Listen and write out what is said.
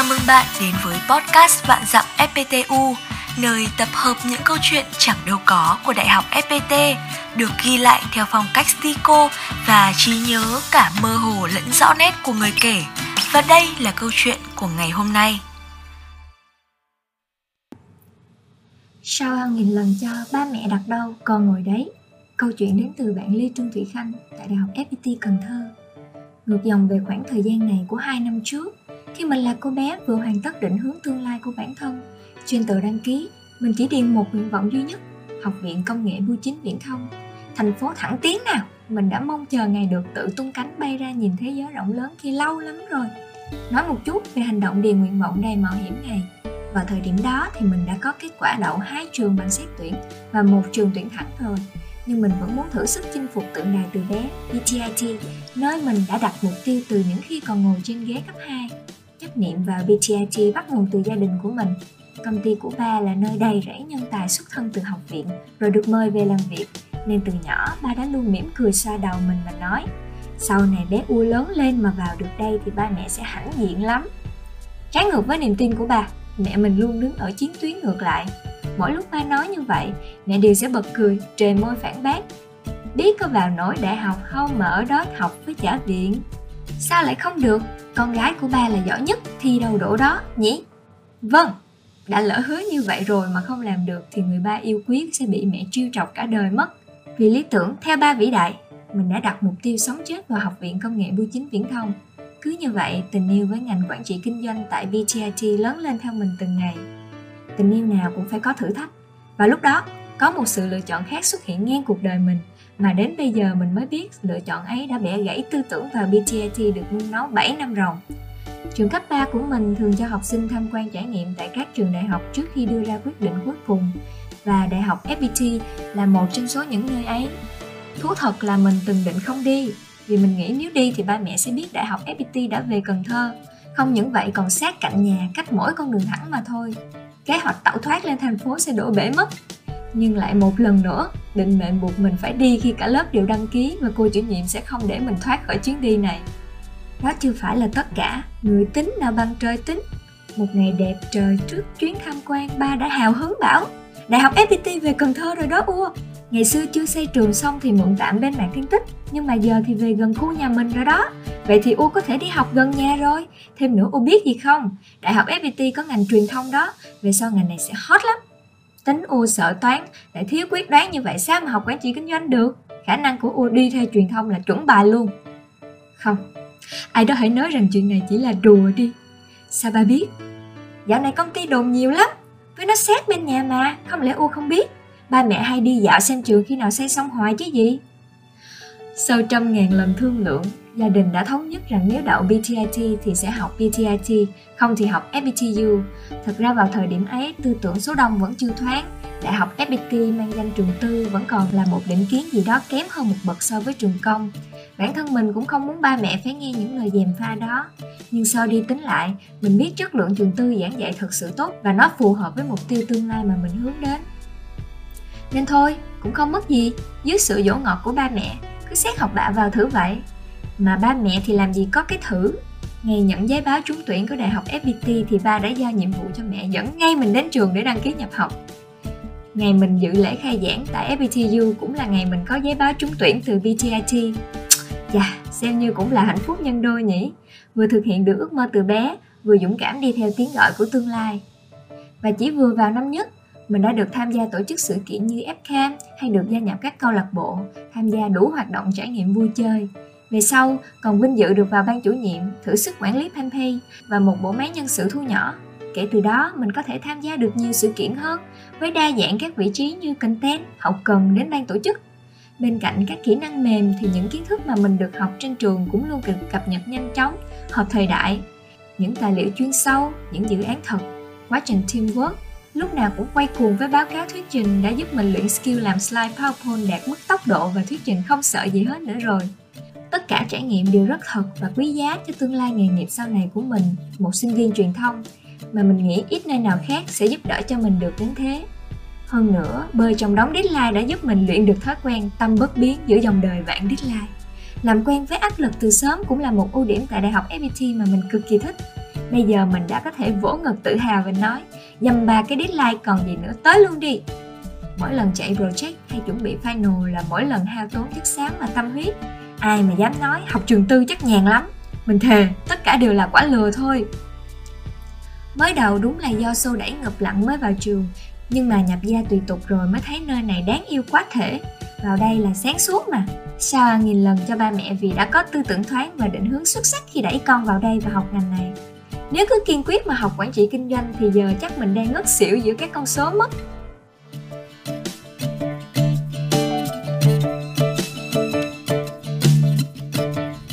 Chào mừng bạn đến với podcast Vạn Dặm FPTU, nơi tập hợp những câu chuyện chẳng đâu có của Đại học FPT, được ghi lại theo phong cách stico và trí nhớ cả mơ hồ lẫn rõ nét của người kể. Và đây là câu chuyện của ngày hôm nay. Sau hàng nghìn lần cho ba mẹ đặt đâu con ngồi đấy Câu chuyện đến từ bạn Lê Trương Thủy Khanh tại Đại học FPT Cần Thơ Ngược dòng về khoảng thời gian này của hai năm trước khi mình là cô bé vừa hoàn tất định hướng tương lai của bản thân Trên tờ đăng ký, mình chỉ điền một nguyện vọng duy nhất Học viện Công nghệ Bưu chính Viễn thông. Thành phố thẳng tiến nào Mình đã mong chờ ngày được tự tung cánh bay ra nhìn thế giới rộng lớn kia lâu lắm rồi. Nói một chút về hành động điền nguyện vọng đầy mạo hiểm này. Vào thời điểm đó thì mình đã có kết quả đậu hai trường bằng xét tuyển và một trường tuyển thẳng rồi. Nhưng mình vẫn muốn thử sức chinh phục tượng đài từ bé BTIT nơi mình đã đặt mục tiêu từ những khi còn ngồi trên ghế cấp 2 chấp niệm vào BTIT bắt nguồn từ gia đình của mình. Công ty của ba là nơi đầy rẫy nhân tài xuất thân từ học viện, rồi được mời về làm việc. Nên từ nhỏ, ba đã luôn mỉm cười xoa đầu mình và nói, sau này bé u lớn lên mà vào được đây thì ba mẹ sẽ hãnh diện lắm. Trái ngược với niềm tin của bà mẹ mình luôn đứng ở chiến tuyến ngược lại. Mỗi lúc ba nói như vậy, mẹ đều sẽ bật cười, trề môi phản bác, biết có vào nổi đại học không mà ở đó học với trả viện sao lại không được? Con gái của ba là giỏi nhất thi đâu đổ đó nhỉ? Vâng đã lỡ hứa như vậy rồi mà không làm được thì người ba yêu quý sẽ bị mẹ trêu chọc cả đời mất. Vì lý tưởng theo ba vĩ đại mình đã đặt mục tiêu sống chết vào học viện công nghệ bưu chính viễn thông. Cứ như vậy, tình yêu với ngành quản trị kinh doanh tại VTIT lớn lên theo mình từng ngày. Tình yêu nào cũng phải có thử thách. Và lúc đó, có một sự lựa chọn khác xuất hiện ngang cuộc đời mình mà đến bây giờ mình mới biết lựa chọn ấy đã bẻ gãy tư tưởng vào BTIT được nung nấu 7 năm ròng. Trường cấp 3 của mình thường cho học sinh tham quan trải nghiệm tại các trường đại học trước khi đưa ra quyết định cuối cùng và Đại học FPT là một trong số những nơi ấy. Thú thật là mình từng định không đi vì mình nghĩ nếu đi thì ba mẹ sẽ biết đại học FPT đã về Cần Thơ. Không những vậy còn sát cạnh nhà, cách mỗi con đường thẳng mà thôi. Kế hoạch tẩu thoát lên thành phố sẽ đổ bể mất. Nhưng lại một lần nữa, định mệnh buộc mình phải đi khi cả lớp đều đăng ký và cô chủ nhiệm sẽ không để mình thoát khỏi chuyến đi này. Đó chưa phải là tất cả, người tính nào bằng trời tính. Một ngày đẹp trời trước chuyến tham quan, ba đã hào hứng bảo Đại học FPT về Cần Thơ rồi đó ua Ngày xưa chưa xây trường xong thì mượn tạm bên mạng thiên tích Nhưng mà giờ thì về gần khu nhà mình rồi đó. Vậy thì U có thể đi học gần nhà rồi. Thêm nữa U biết gì không? Đại học FPT có ngành truyền thông đó Về sau ngành này sẽ hot lắm. Tính U sợ toán, Lại thiếu quyết đoán như vậy sao mà học quản trị kinh doanh được? Khả năng của U đi theo truyền thông là chuẩn bài luôn. Không, Ai đó hãy nói rằng chuyện này chỉ là đùa đi. Sao ba biết? Dạo này công ty đồn nhiều lắm, Với nó sát bên nhà mà, Không lẽ U không biết? Ba mẹ hay đi dạo xem trường khi nào xây xong hoài chứ gì? Sau trăm ngàn lần thương lượng gia đình đã thống nhất rằng nếu đậu BTIT thì sẽ học BTIT không thì học FPTU thật ra vào thời điểm ấy tư tưởng số đông vẫn chưa thoáng. Đại học FPT mang danh trường tư vẫn còn là một định kiến gì đó kém hơn một bậc so với trường công. Bản thân mình cũng không muốn ba mẹ phải nghe những lời dèm pha đó. Nhưng sau đi tính lại mình biết chất lượng trường tư giảng dạy thật sự tốt và nó phù hợp với mục tiêu tương lai mà mình hướng đến. Nên thôi, cũng không mất gì, dưới sự dỗ ngọt của ba mẹ, cứ xét học bạ vào thử vậy. Mà ba mẹ thì làm gì có cái thử. Ngày nhận giấy báo trúng tuyển của Đại học FPT thì ba đã giao nhiệm vụ cho mẹ dẫn ngay mình đến trường để đăng ký nhập học. Ngày mình dự lễ khai giảng tại FPTU cũng là ngày mình có giấy báo trúng tuyển từ BTIT. Dạ, xem như cũng là hạnh phúc nhân đôi nhỉ. Vừa thực hiện được ước mơ từ bé, vừa dũng cảm đi theo tiếng gọi của tương lai. Và chỉ vừa vào năm nhất mình đã được tham gia tổ chức sự kiện như FCAM hay được gia nhập các câu lạc bộ, tham gia đủ hoạt động trải nghiệm vui chơi. Về sau, còn vinh dự được vào ban chủ nhiệm, thử sức quản lý fanpage và một bộ máy nhân sự thu nhỏ. Kể từ đó, mình có thể tham gia được nhiều sự kiện hơn, với đa dạng các vị trí như content, hậu cần đến ban tổ chức. Bên cạnh các kỹ năng mềm thì những kiến thức mà mình được học trên trường cũng luôn được cập nhật nhanh chóng, hợp thời đại. Những tài liệu chuyên sâu, những dự án thật, quá trình teamwork lúc nào cũng quay cuồng với báo cáo thuyết trình đã giúp mình luyện skill làm slide PowerPoint đạt mức tốc độ và thuyết trình không sợ gì hết nữa rồi. Tất cả trải nghiệm đều rất thật và quý giá cho tương lai nghề nghiệp sau này của mình, một sinh viên truyền thông, mà mình nghĩ ít nơi nào khác sẽ giúp đỡ cho mình được đến thế. Hơn nữa, bơi trong đống deadline đã giúp mình luyện được thói quen tâm bất biến giữa dòng đời vạn deadline. Làm quen với áp lực từ sớm cũng là một ưu điểm tại Đại học FPT mà mình cực kỳ thích Bây giờ mình đã có thể vỗ ngực tự hào và nói Dầm ba cái deadline còn gì nữa tới luôn đi Mỗi lần chạy project hay chuẩn bị final là mỗi lần hao tốn chất xám và tâm huyết Ai mà dám nói, học trường tư chắc nhàn lắm. Mình thề, tất cả đều là quả lừa thôi. Mới đầu đúng là do xô đẩy ngập lặng mới vào trường, Nhưng mà nhập gia tùy tục rồi mới thấy nơi này đáng yêu quá thể. Vào đây là sáng suốt mà. Sao nghìn lần cho ba mẹ vì đã có tư tưởng thoáng và định hướng xuất sắc khi đẩy con vào đây và học ngành này. Nếu cứ kiên quyết mà học quản trị kinh doanh thì giờ chắc mình đang ngất xỉu giữa các con số mất.